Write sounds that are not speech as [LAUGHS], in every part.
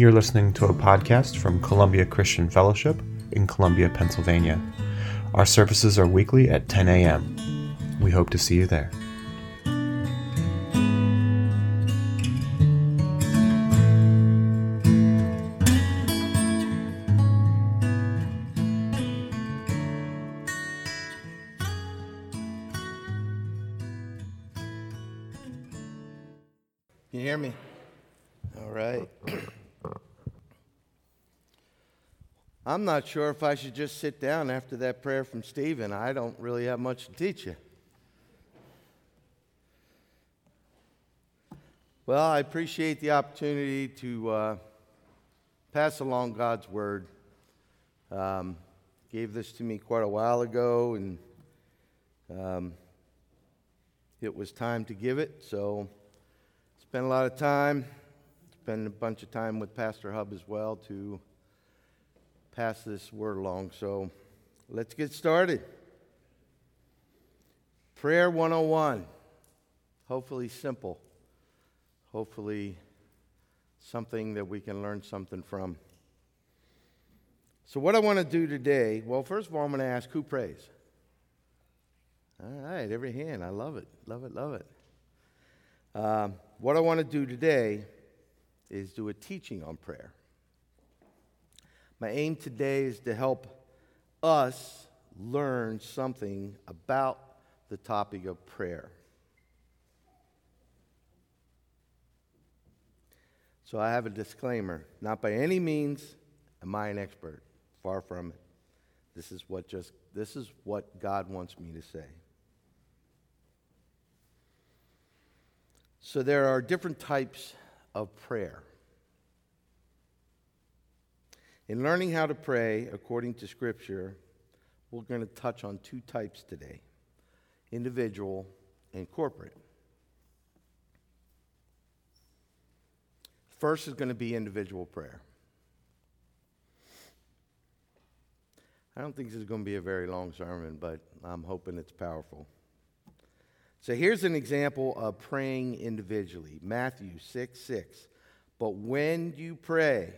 You're listening to a podcast from Columbia Christian Fellowship in Columbia, Pennsylvania. Our services are weekly at 10 a.m. We hope to see you there. Not sure if I should just sit down after that prayer from Stephen. I don't really have much to teach you. Well, I appreciate the opportunity to uh, pass along God's word. Um, gave this to me quite a while ago, and um, it was time to give it. So, spent a lot of time, spent a bunch of time with Pastor Hub as well to pass this word along. So let's get started. Prayer 101. Hopefully simple. Hopefully something that we can learn something from. So, what I want to do today, well, first of all, I'm going to ask who prays? All right, every hand. I love it. Love it, love it. Um, what I want to do today is do a teaching on prayer. My aim today is to help us learn something about the topic of prayer. So I have a disclaimer. Not by any means am I an expert. Far from it. This is what just this is what God wants me to say. So there are different types of prayer. In learning how to pray according to Scripture, we're going to touch on two types today individual and corporate. First is going to be individual prayer. I don't think this is going to be a very long sermon, but I'm hoping it's powerful. So here's an example of praying individually Matthew 6 6. But when you pray,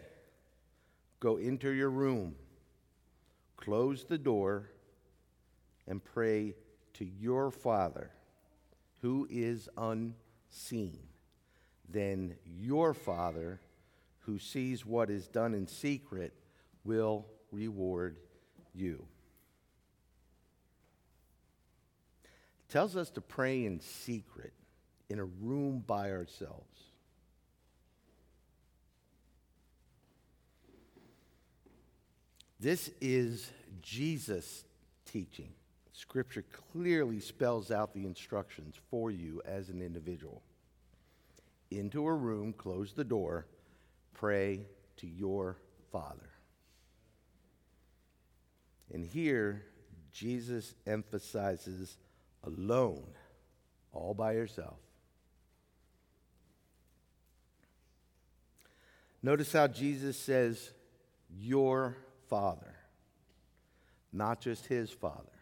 go into your room, close the door, and pray to your Father who is unseen. Then your Father who sees what is done in secret will reward you. tells us to pray in secret in a room by ourselves. This is Jesus' teaching. Scripture clearly spells out the instructions for you as an individual. Into a room, close the door, pray to your Father. And here, Jesus emphasizes alone, all by yourself. Notice how Jesus says, Your Father. Not just his Father,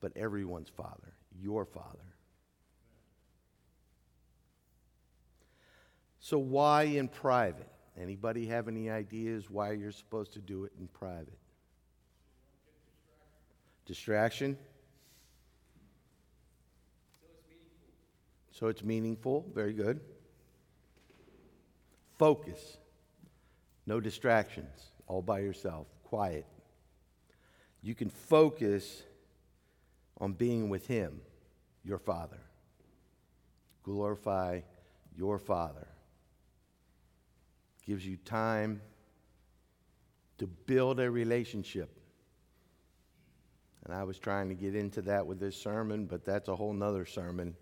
but everyone's Father, your Father. So, why in private? Anybody have any ideas why you're supposed to do it in private? Distraction? So it's meaningful. Very good. Focus. No distractions. All by yourself. Quiet. You can focus on being with Him, your Father. Glorify your Father. Gives you time to build a relationship. And I was trying to get into that with this sermon, but that's a whole nother sermon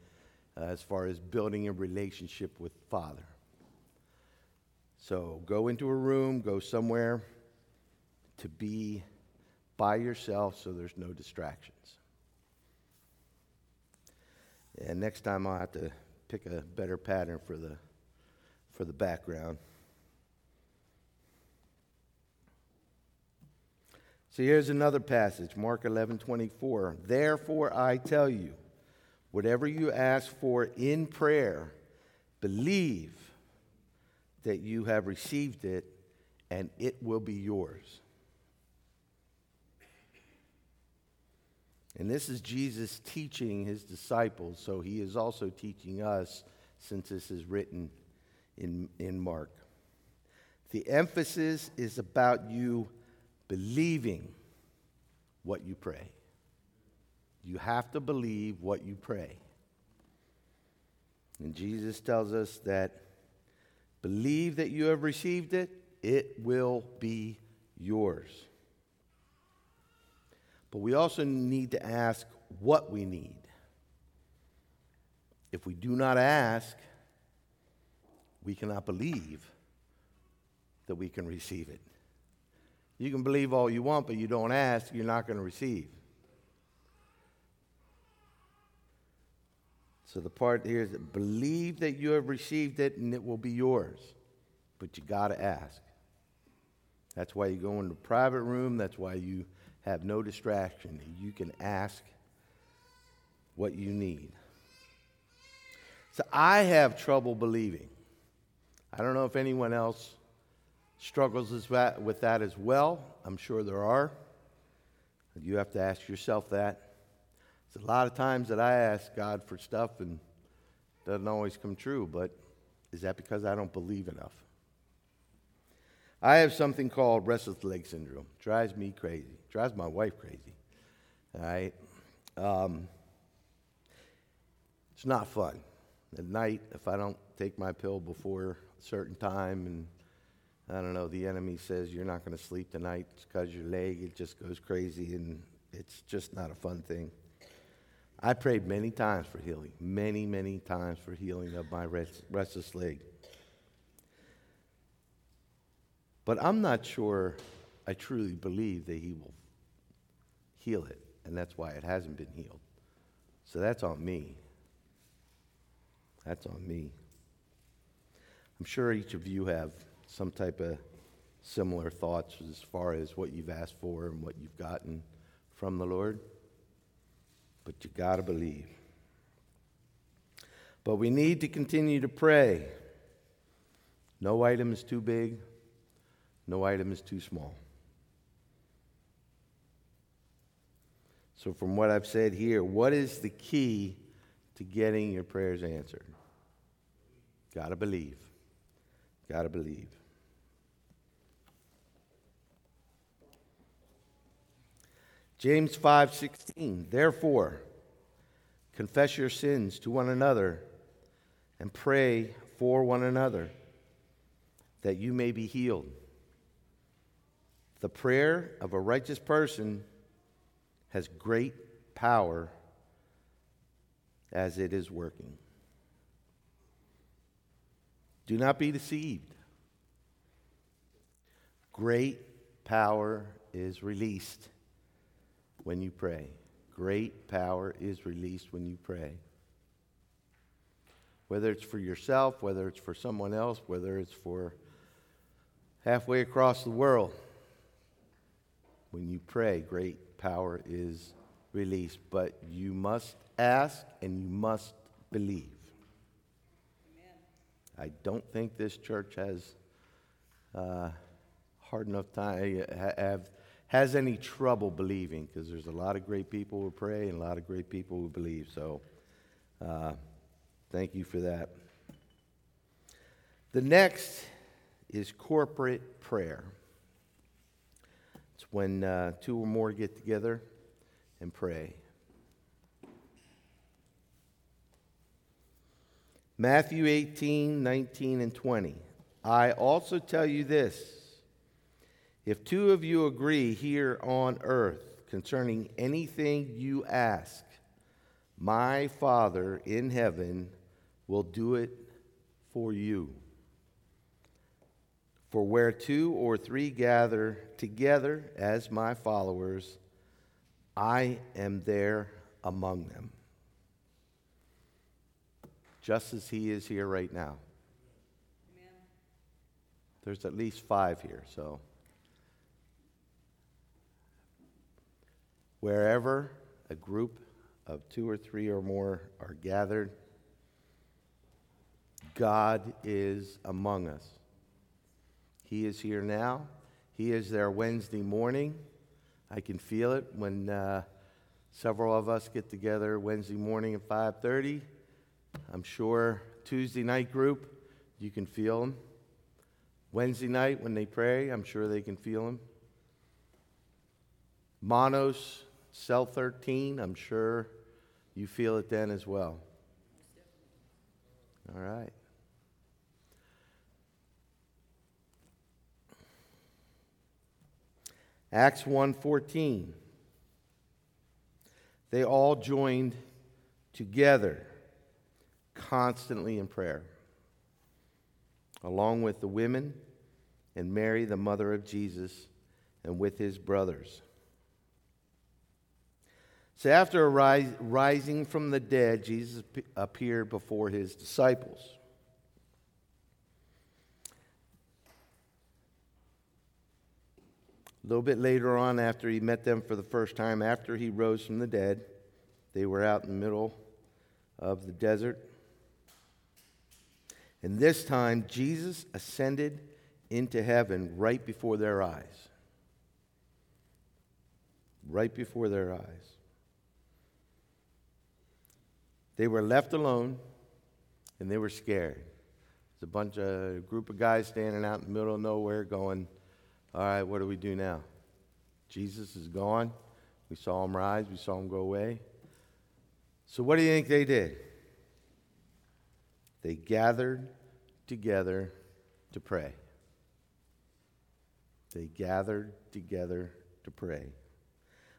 uh, as far as building a relationship with Father. So go into a room, go somewhere to be by yourself so there's no distractions. And next time I'll have to pick a better pattern for the, for the background. So here's another passage, Mark 11 24. Therefore I tell you, Whatever you ask for in prayer, believe that you have received it, and it will be yours. And this is Jesus teaching his disciples, so he is also teaching us since this is written in, in Mark. The emphasis is about you believing what you pray. You have to believe what you pray. And Jesus tells us that believe that you have received it, it will be yours. But we also need to ask what we need. If we do not ask, we cannot believe that we can receive it. You can believe all you want, but you don't ask, you're not going to receive. So the part here is believe that you have received it and it will be yours. But you got to ask. That's why you go in the private room. That's why you have no distraction. You can ask what you need. So I have trouble believing. I don't know if anyone else struggles with that as well. I'm sure there are. You have to ask yourself that. There's a lot of times that I ask God for stuff and it doesn't always come true, but is that because I don't believe enough? I have something called restless leg syndrome. Drives me crazy. Drives my wife crazy. All right. Um, it's not fun. At night, if I don't take my pill before a certain time, and I don't know, the enemy says you're not going to sleep tonight because your leg it just goes crazy, and it's just not a fun thing. I prayed many times for healing, many, many times for healing of my restless leg. But I'm not sure I truly believe that He will heal it, and that's why it hasn't been healed. So that's on me. That's on me. I'm sure each of you have some type of similar thoughts as far as what you've asked for and what you've gotten from the Lord but you got to believe. But we need to continue to pray. No item is too big, no item is too small. So, from what I've said here, what is the key to getting your prayers answered? Got to believe. Got to believe. James 5:16 Therefore confess your sins to one another and pray for one another that you may be healed. The prayer of a righteous person has great power as it is working. Do not be deceived. Great power is released when you pray. Great power is released when you pray. Whether it's for yourself, whether it's for someone else, whether it's for halfway across the world, when you pray, great power is released. But you must ask and you must believe. Amen. I don't think this church has uh, hard enough time have has any trouble believing because there's a lot of great people who pray and a lot of great people who believe. So uh, thank you for that. The next is corporate prayer. It's when uh, two or more get together and pray. Matthew 18, 19, and 20. I also tell you this if two of you agree here on earth concerning anything you ask, my Father in heaven will do it for you. For where two or three gather together as my followers, I am there among them. Just as he is here right now. Amen. There's at least five here, so. Wherever a group of two or three or more are gathered, God is among us. He is here now. He is there Wednesday morning. I can feel it when uh, several of us get together Wednesday morning at 5:30. I'm sure Tuesday night group, you can feel them. Wednesday night when they pray, I'm sure they can feel them. Monos, cell 13, I'm sure you feel it then as well. All right. Acts 1:14 They all joined together constantly in prayer along with the women and Mary the mother of Jesus and with his brothers. So after rising from the dead Jesus appeared before his disciples. A little bit later on, after he met them for the first time, after he rose from the dead, they were out in the middle of the desert. And this time, Jesus ascended into heaven right before their eyes. Right before their eyes. They were left alone and they were scared. There's a bunch of a group of guys standing out in the middle of nowhere going, all right, what do we do now? Jesus is gone. We saw him rise, we saw him go away. So, what do you think they did? They gathered together to pray. They gathered together to pray.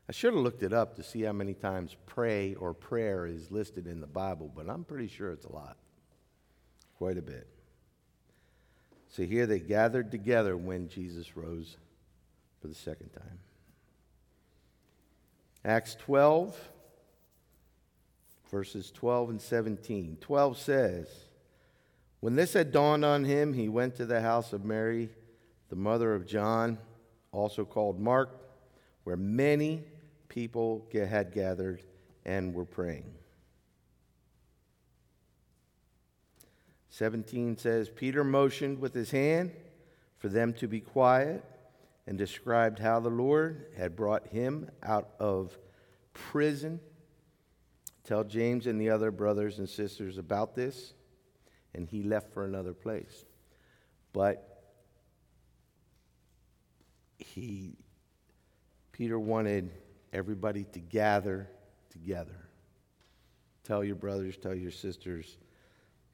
I should have looked it up to see how many times pray or prayer is listed in the Bible, but I'm pretty sure it's a lot. Quite a bit. So here they gathered together when Jesus rose for the second time. Acts 12, verses 12 and 17. 12 says, When this had dawned on him, he went to the house of Mary, the mother of John, also called Mark, where many people had gathered and were praying. 17 says, Peter motioned with his hand for them to be quiet and described how the Lord had brought him out of prison. Tell James and the other brothers and sisters about this. And he left for another place. But he, Peter wanted everybody to gather together. Tell your brothers, tell your sisters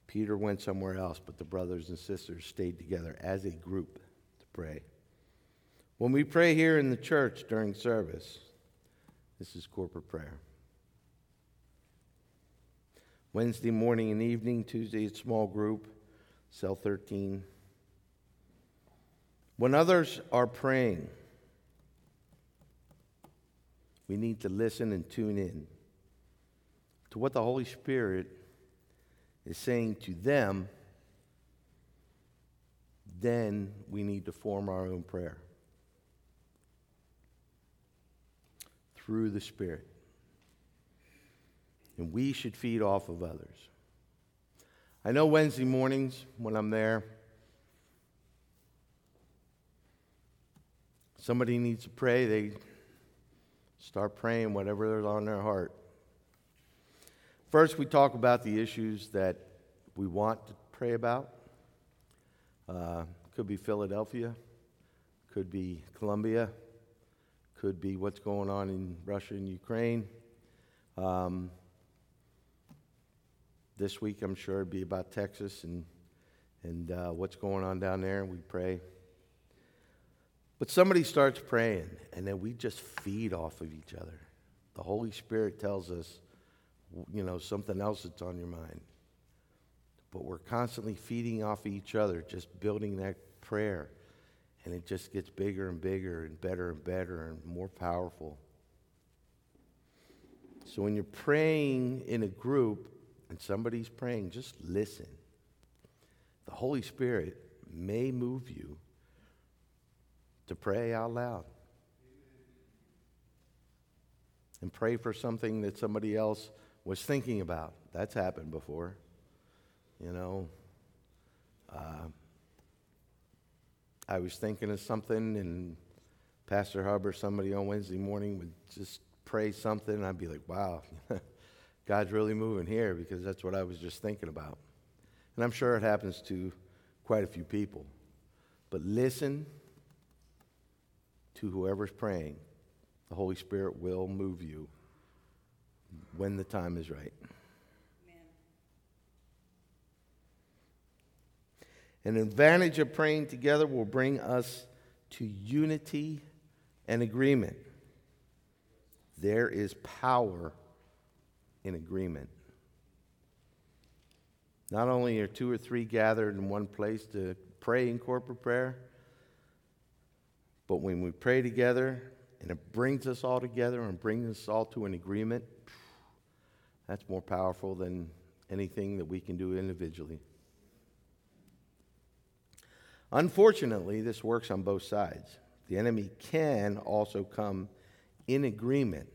Peter went somewhere else, but the brothers and sisters stayed together as a group to pray. When we pray here in the church during service, this is corporate prayer. Wednesday morning and evening, Tuesday, small group, cell 13. When others are praying, we need to listen and tune in to what the Holy Spirit is saying to them, then we need to form our own prayer through the Spirit. And we should feed off of others. I know Wednesday mornings when I'm there, somebody needs to pray, they start praying whatever is on their heart. First, we talk about the issues that we want to pray about. Uh, could be Philadelphia, could be Colombia, could be what's going on in Russia and Ukraine. Um, this week, I'm sure it'd be about Texas and, and uh, what's going on down there, and we pray. But somebody starts praying, and then we just feed off of each other. The Holy Spirit tells us you know, something else that's on your mind. But we're constantly feeding off each other, just building that prayer. And it just gets bigger and bigger and better and better and more powerful. So when you're praying in a group and somebody's praying, just listen. The Holy Spirit may move you to pray out loud and pray for something that somebody else was thinking about. That's happened before. You know, uh, I was thinking of something, and Pastor Hub or somebody on Wednesday morning would just pray something, and I'd be like, wow, [LAUGHS] God's really moving here because that's what I was just thinking about. And I'm sure it happens to quite a few people. But listen to whoever's praying. The Holy Spirit will move you when the time is right. An advantage of praying together will bring us to unity and agreement. There is power in agreement. Not only are two or three gathered in one place to pray in corporate prayer, but when we pray together and it brings us all together and brings us all to an agreement, that's more powerful than anything that we can do individually. Unfortunately, this works on both sides. The enemy can also come in agreement,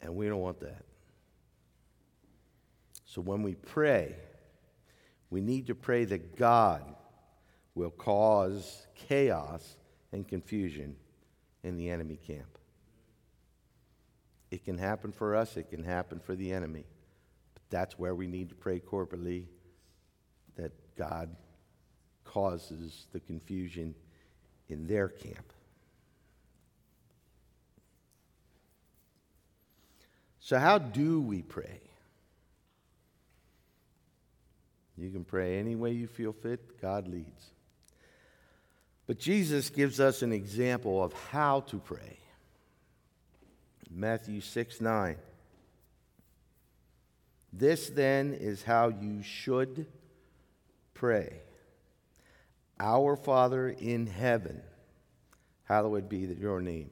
and we don't want that. So when we pray, we need to pray that God will cause chaos and confusion in the enemy camp. It can happen for us, it can happen for the enemy. But that's where we need to pray corporately that God causes the confusion in their camp. So, how do we pray? You can pray any way you feel fit, God leads. But Jesus gives us an example of how to pray. Matthew 6 9. This then is how you should pray. Our Father in heaven, hallowed be your name.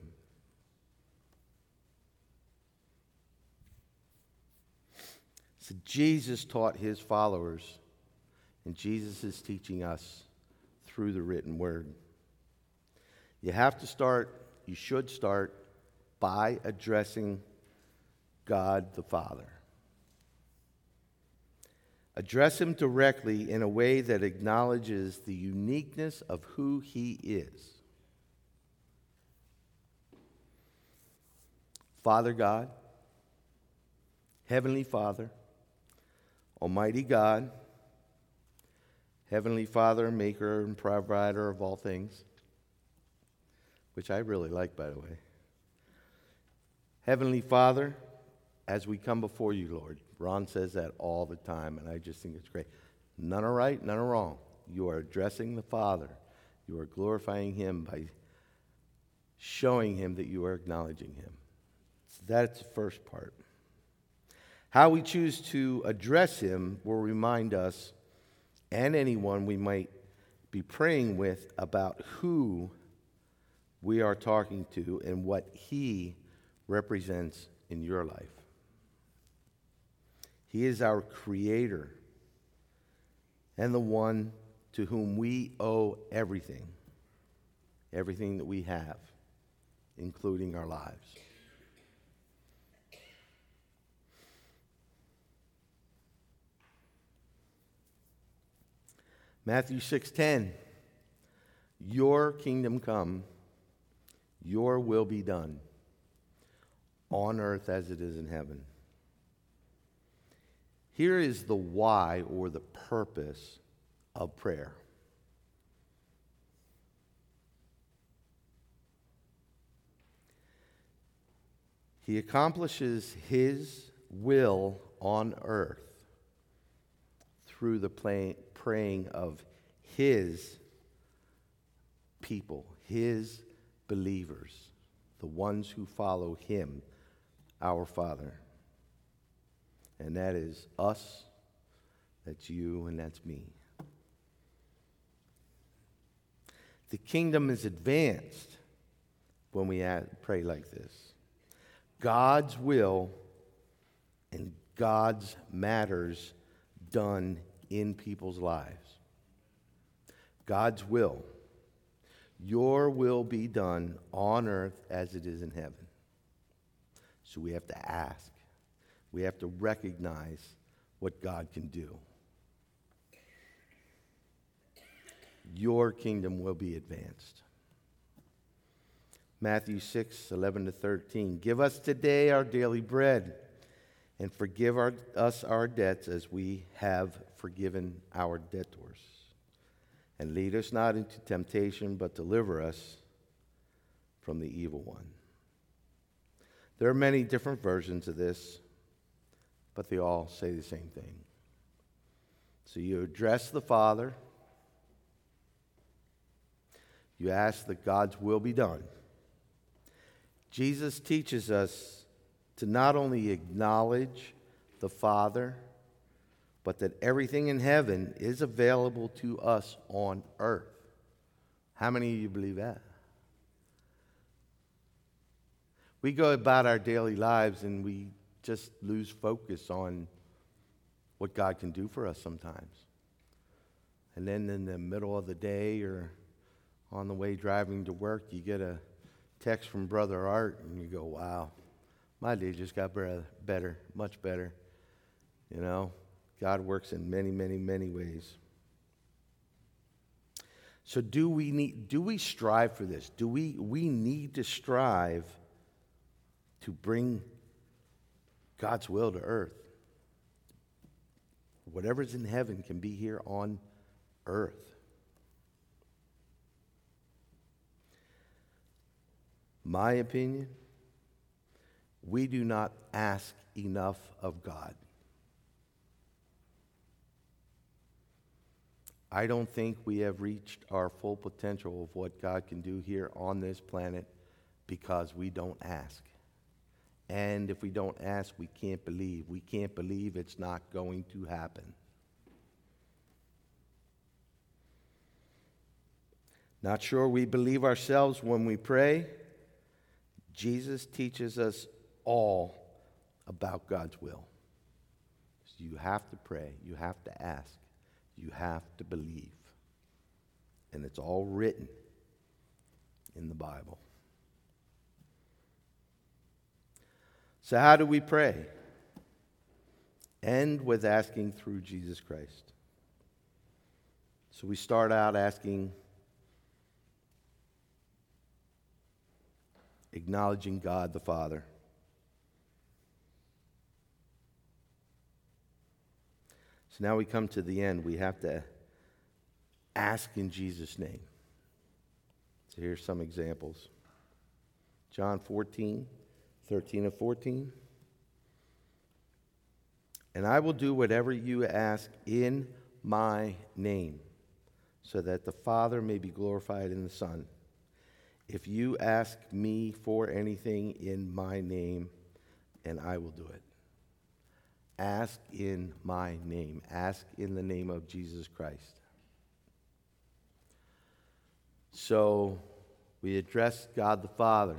So Jesus taught his followers, and Jesus is teaching us through the written word. You have to start, you should start by addressing God the Father. Address him directly in a way that acknowledges the uniqueness of who he is. Father God, Heavenly Father, Almighty God, Heavenly Father, Maker and Provider of all things, which I really like, by the way. Heavenly Father, as we come before you, Lord, Ron says that all the time, and I just think it's great. None are right, none are wrong. You are addressing the Father, you are glorifying Him by showing Him that you are acknowledging Him. So that's the first part. How we choose to address Him will remind us and anyone we might be praying with about who we are talking to and what He represents in your life. He is our creator and the one to whom we owe everything, everything that we have, including our lives. Matthew 6:10 Your kingdom come your will be done on earth as it is in heaven here is the why or the purpose of prayer. He accomplishes his will on earth through the play, praying of his people, his believers, the ones who follow him, our Father and that is us, that's you, and that's me. The kingdom is advanced when we pray like this God's will and God's matters done in people's lives. God's will. Your will be done on earth as it is in heaven. So we have to ask we have to recognize what God can do. your kingdom will be advanced. Matthew 6, 11 to 13. Give us today our daily bread, and forgive our, us our debts as we have forgiven our debtors. And lead us not into temptation, but deliver us from the evil one. There are many different versions of this, but they all say the same thing. So you address the Father, you ask that God's will be done. Jesus teaches us to not only acknowledge the Father, but that everything in heaven is available to us on earth. How many of you believe that? We go about our daily lives and we just lose focus on what God can do for us sometimes. And then in the middle of the day or on the way driving to work, you get a text from Brother Art, and you go, wow, my day just got better, much better. You know, God works in many, many, many ways. So do we need do we strive for this? Do we we need to strive to bring God's will to earth? Whatever's in heaven can be here on earth. my opinion, we do not ask enough of God. I don't think we have reached our full potential of what God can do here on this planet because we don't ask. And if we don't ask, we can't believe. We can't believe it's not going to happen. Not sure we believe ourselves when we pray. Jesus teaches us all about God's will. So you have to pray, you have to ask, you have to believe. And it's all written in the Bible. So, how do we pray? End with asking through Jesus Christ. So, we start out asking acknowledging God the Father. So now we come to the end. We have to ask in Jesus' name. So here's some examples John 14, 13 and 14. And I will do whatever you ask in my name, so that the Father may be glorified in the Son. If you ask me for anything in my name, and I will do it. Ask in my name. Ask in the name of Jesus Christ. So we address God the Father.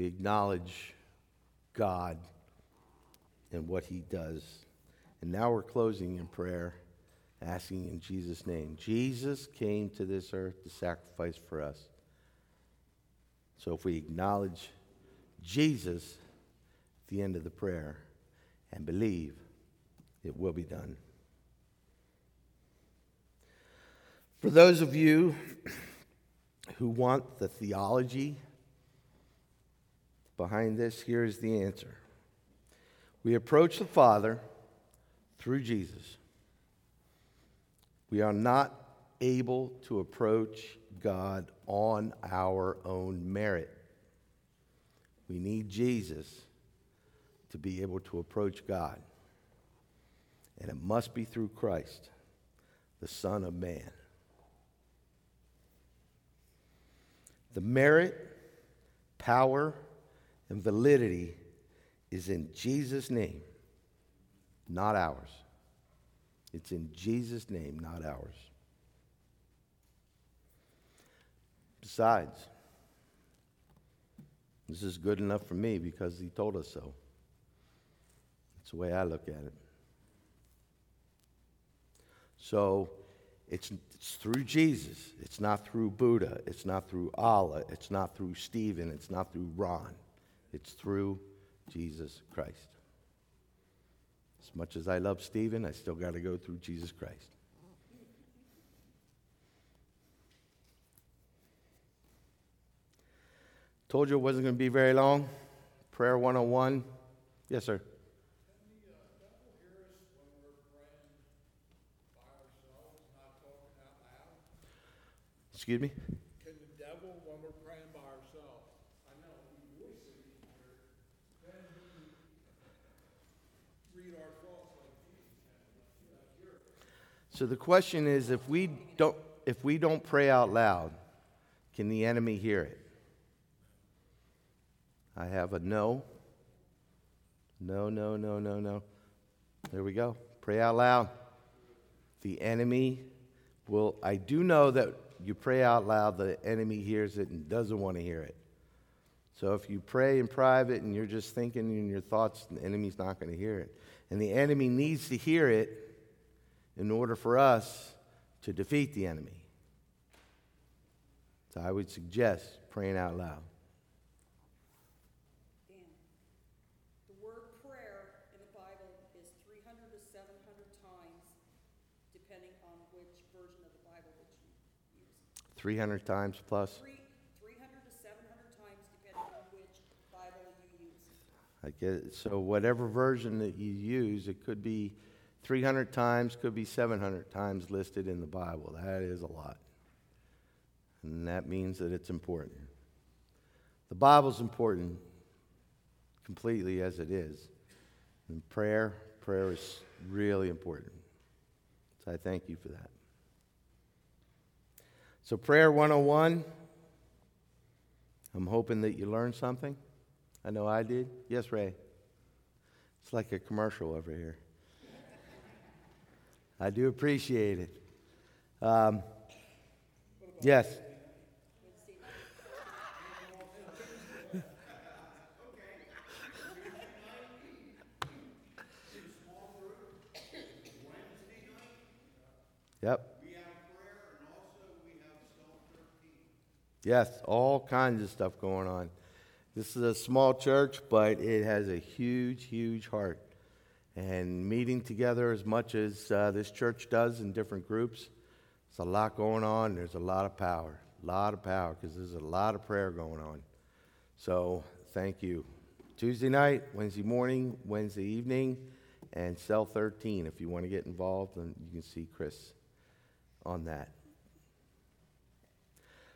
We acknowledge God and what he does. And now we're closing in prayer, asking in Jesus' name. Jesus came to this earth to sacrifice for us. So if we acknowledge Jesus at the end of the prayer and believe, it will be done. For those of you who want the theology behind this, here is the answer. We approach the Father through Jesus. We are not able to approach God on our own merit. We need Jesus to be able to approach God. And it must be through Christ, the Son of Man. The merit, power, and validity is in Jesus' name, not ours. It's in Jesus' name, not ours. Besides, this is good enough for me because he told us so. That's the way I look at it. So it's, it's through Jesus. It's not through Buddha. It's not through Allah. It's not through Stephen. It's not through Ron. It's through Jesus Christ. As much as I love Stephen, I still got to go through Jesus Christ. Told you it wasn't going to be very long. Prayer 101. Yes, sir. Excuse me? So the question is if we don't if we don't pray out loud, can the enemy hear it? I have a no. No, no, no, no, no. There we go. Pray out loud. The enemy will I do know that you pray out loud, the enemy hears it and doesn't want to hear it. So if you pray in private and you're just thinking in your thoughts, the enemy's not going to hear it. And the enemy needs to hear it in order for us to defeat the enemy. So I would suggest praying out loud. The word prayer in the Bible is 300 to 700 times, depending on which version of the Bible you use. 300 times plus. Three, 300 to 700 times, depending on which Bible you use. I get it. So whatever version that you use, it could be 300 times, could be 700 times listed in the Bible. That is a lot. And that means that it's important. The Bible's important completely as it is. And prayer, prayer is really important. So I thank you for that. So, Prayer 101, I'm hoping that you learned something. I know I did. Yes, Ray. It's like a commercial over here. I do appreciate it. Um, yes. Yep. Yes, all kinds of stuff going on. This is a small church, but it has a huge, huge heart. And meeting together as much as uh, this church does in different groups, there's a lot going on. There's a lot of power, a lot of power, because there's a lot of prayer going on. So thank you. Tuesday night, Wednesday morning, Wednesday evening, and cell 13. If you want to get involved, then you can see Chris on that.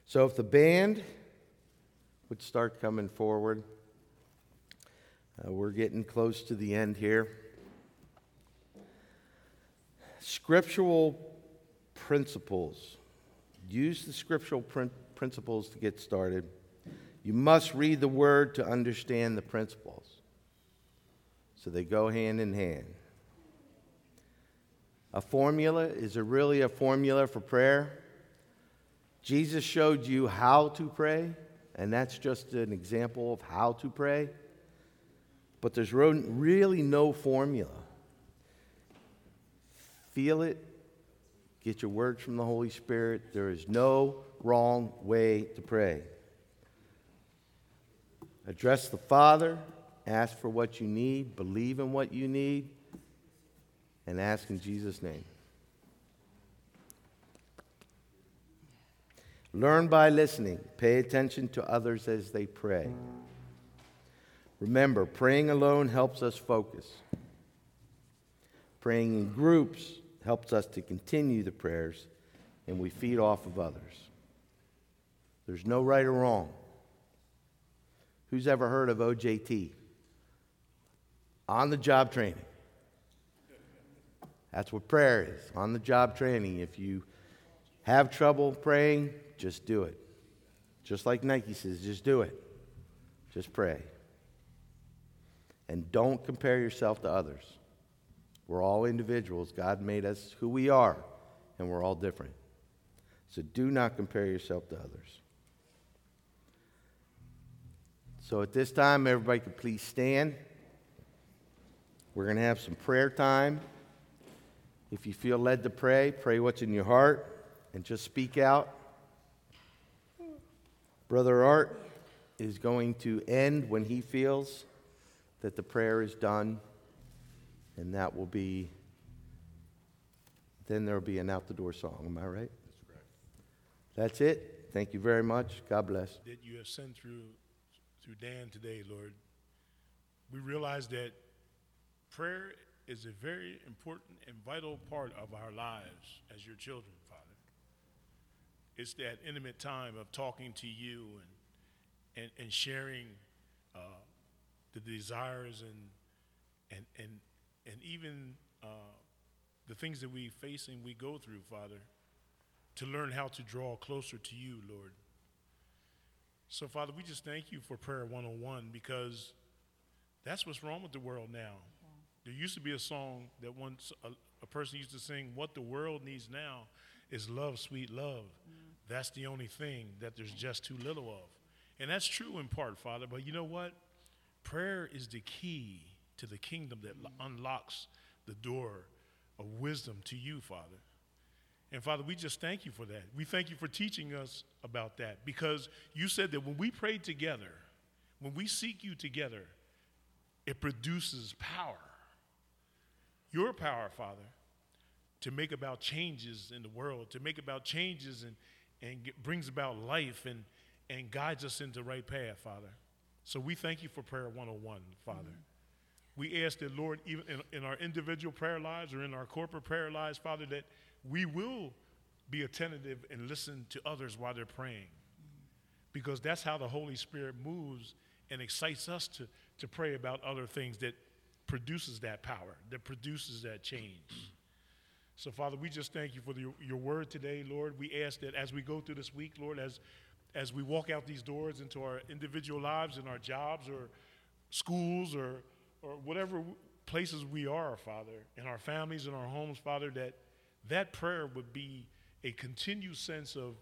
So if the band would start coming forward, uh, we're getting close to the end here. Scriptural principles. Use the scriptural prin- principles to get started. You must read the word to understand the principles. So they go hand in hand. A formula is really a formula for prayer? Jesus showed you how to pray, and that's just an example of how to pray. But there's really no formula. Feel it, get your words from the Holy Spirit. There is no wrong way to pray. Address the Father, ask for what you need, believe in what you need, and ask in Jesus' name. Learn by listening. Pay attention to others as they pray. Remember, praying alone helps us focus. Praying in groups helps us to continue the prayers, and we feed off of others. There's no right or wrong. Who's ever heard of OJT? On the job training. That's what prayer is on the job training. If you have trouble praying, just do it. Just like Nike says, just do it. Just pray. And don't compare yourself to others. We're all individuals. God made us who we are, and we're all different. So do not compare yourself to others. So at this time, everybody could please stand. We're going to have some prayer time. If you feel led to pray, pray what's in your heart and just speak out. Brother Art is going to end when he feels that the prayer is done, and that will be, then there will be an out the door song. Am I right? That's correct. That's it. Thank you very much. God bless. That you ascend through through Dan today, Lord, we realize that prayer is a very important and vital part of our lives as your children, Father. It's that intimate time of talking to you and, and, and sharing uh, the desires and, and, and, and even uh, the things that we face and we go through, Father, to learn how to draw closer to you, Lord. So, Father, we just thank you for Prayer 101 because that's what's wrong with the world now. There used to be a song that once a, a person used to sing, What the world needs now is love, sweet love. That's the only thing that there's just too little of. And that's true in part, Father, but you know what? Prayer is the key to the kingdom that unlocks the door of wisdom to you, Father. And Father, we just thank you for that. We thank you for teaching us about that because you said that when we pray together, when we seek you together, it produces power. Your power, Father, to make about changes in the world, to make about changes and, and get, brings about life and, and guides us into the right path, Father. So we thank you for prayer 101, Father. Mm-hmm. We ask that, Lord, even in, in our individual prayer lives or in our corporate prayer lives, Father, that we will be attentive and listen to others while they're praying. Because that's how the Holy Spirit moves and excites us to, to pray about other things that produces that power, that produces that change. So, Father, we just thank you for the, your word today, Lord. We ask that as we go through this week, Lord, as, as we walk out these doors into our individual lives and our jobs or schools or, or whatever places we are, Father, in our families and our homes, Father, that that prayer would be a continued sense of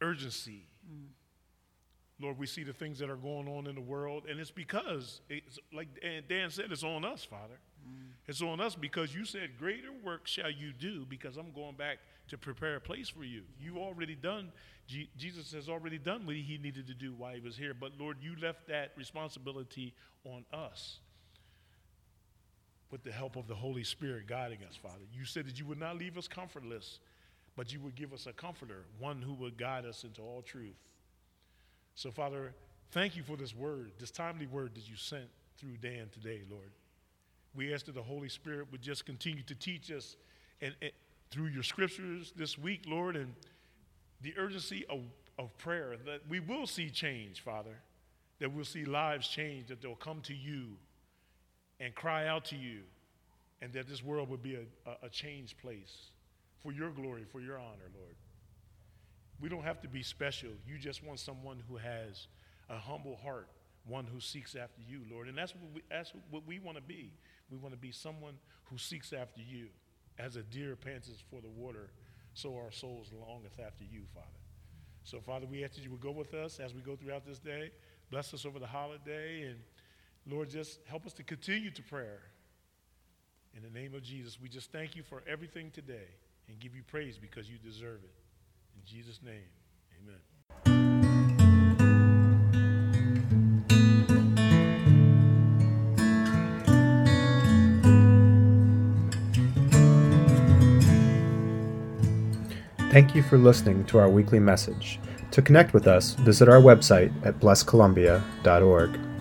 urgency. Mm. Lord, we see the things that are going on in the world, and it's because, it's like Dan said, it's on us, Father. Mm. It's on us because you said, Greater work shall you do because I'm going back to prepare a place for you. You already done, G- Jesus has already done what he needed to do while he was here, but Lord, you left that responsibility on us with the help of the Holy Spirit guiding us, Father. You said that you would not leave us comfortless, but you would give us a comforter, one who would guide us into all truth. So, Father, thank you for this word, this timely word that you sent through Dan today, Lord. We ask that the Holy Spirit would just continue to teach us and, and through your scriptures this week, Lord, and the urgency of, of prayer that we will see change, Father, that we'll see lives change, that they'll come to you and cry out to you, and that this world would be a, a, a changed place for your glory, for your honor, Lord. We don't have to be special. You just want someone who has a humble heart, one who seeks after you, Lord. And that's what we, that's what we want to be. We want to be someone who seeks after you. As a deer pants for the water, so our souls longeth after you, Father. So, Father, we ask that you would go with us as we go throughout this day. Bless us over the holiday and Lord, just help us to continue to prayer. In the name of Jesus, we just thank you for everything today and give you praise because you deserve it. In Jesus' name, amen. Thank you for listening to our weekly message. To connect with us, visit our website at blesscolumbia.org.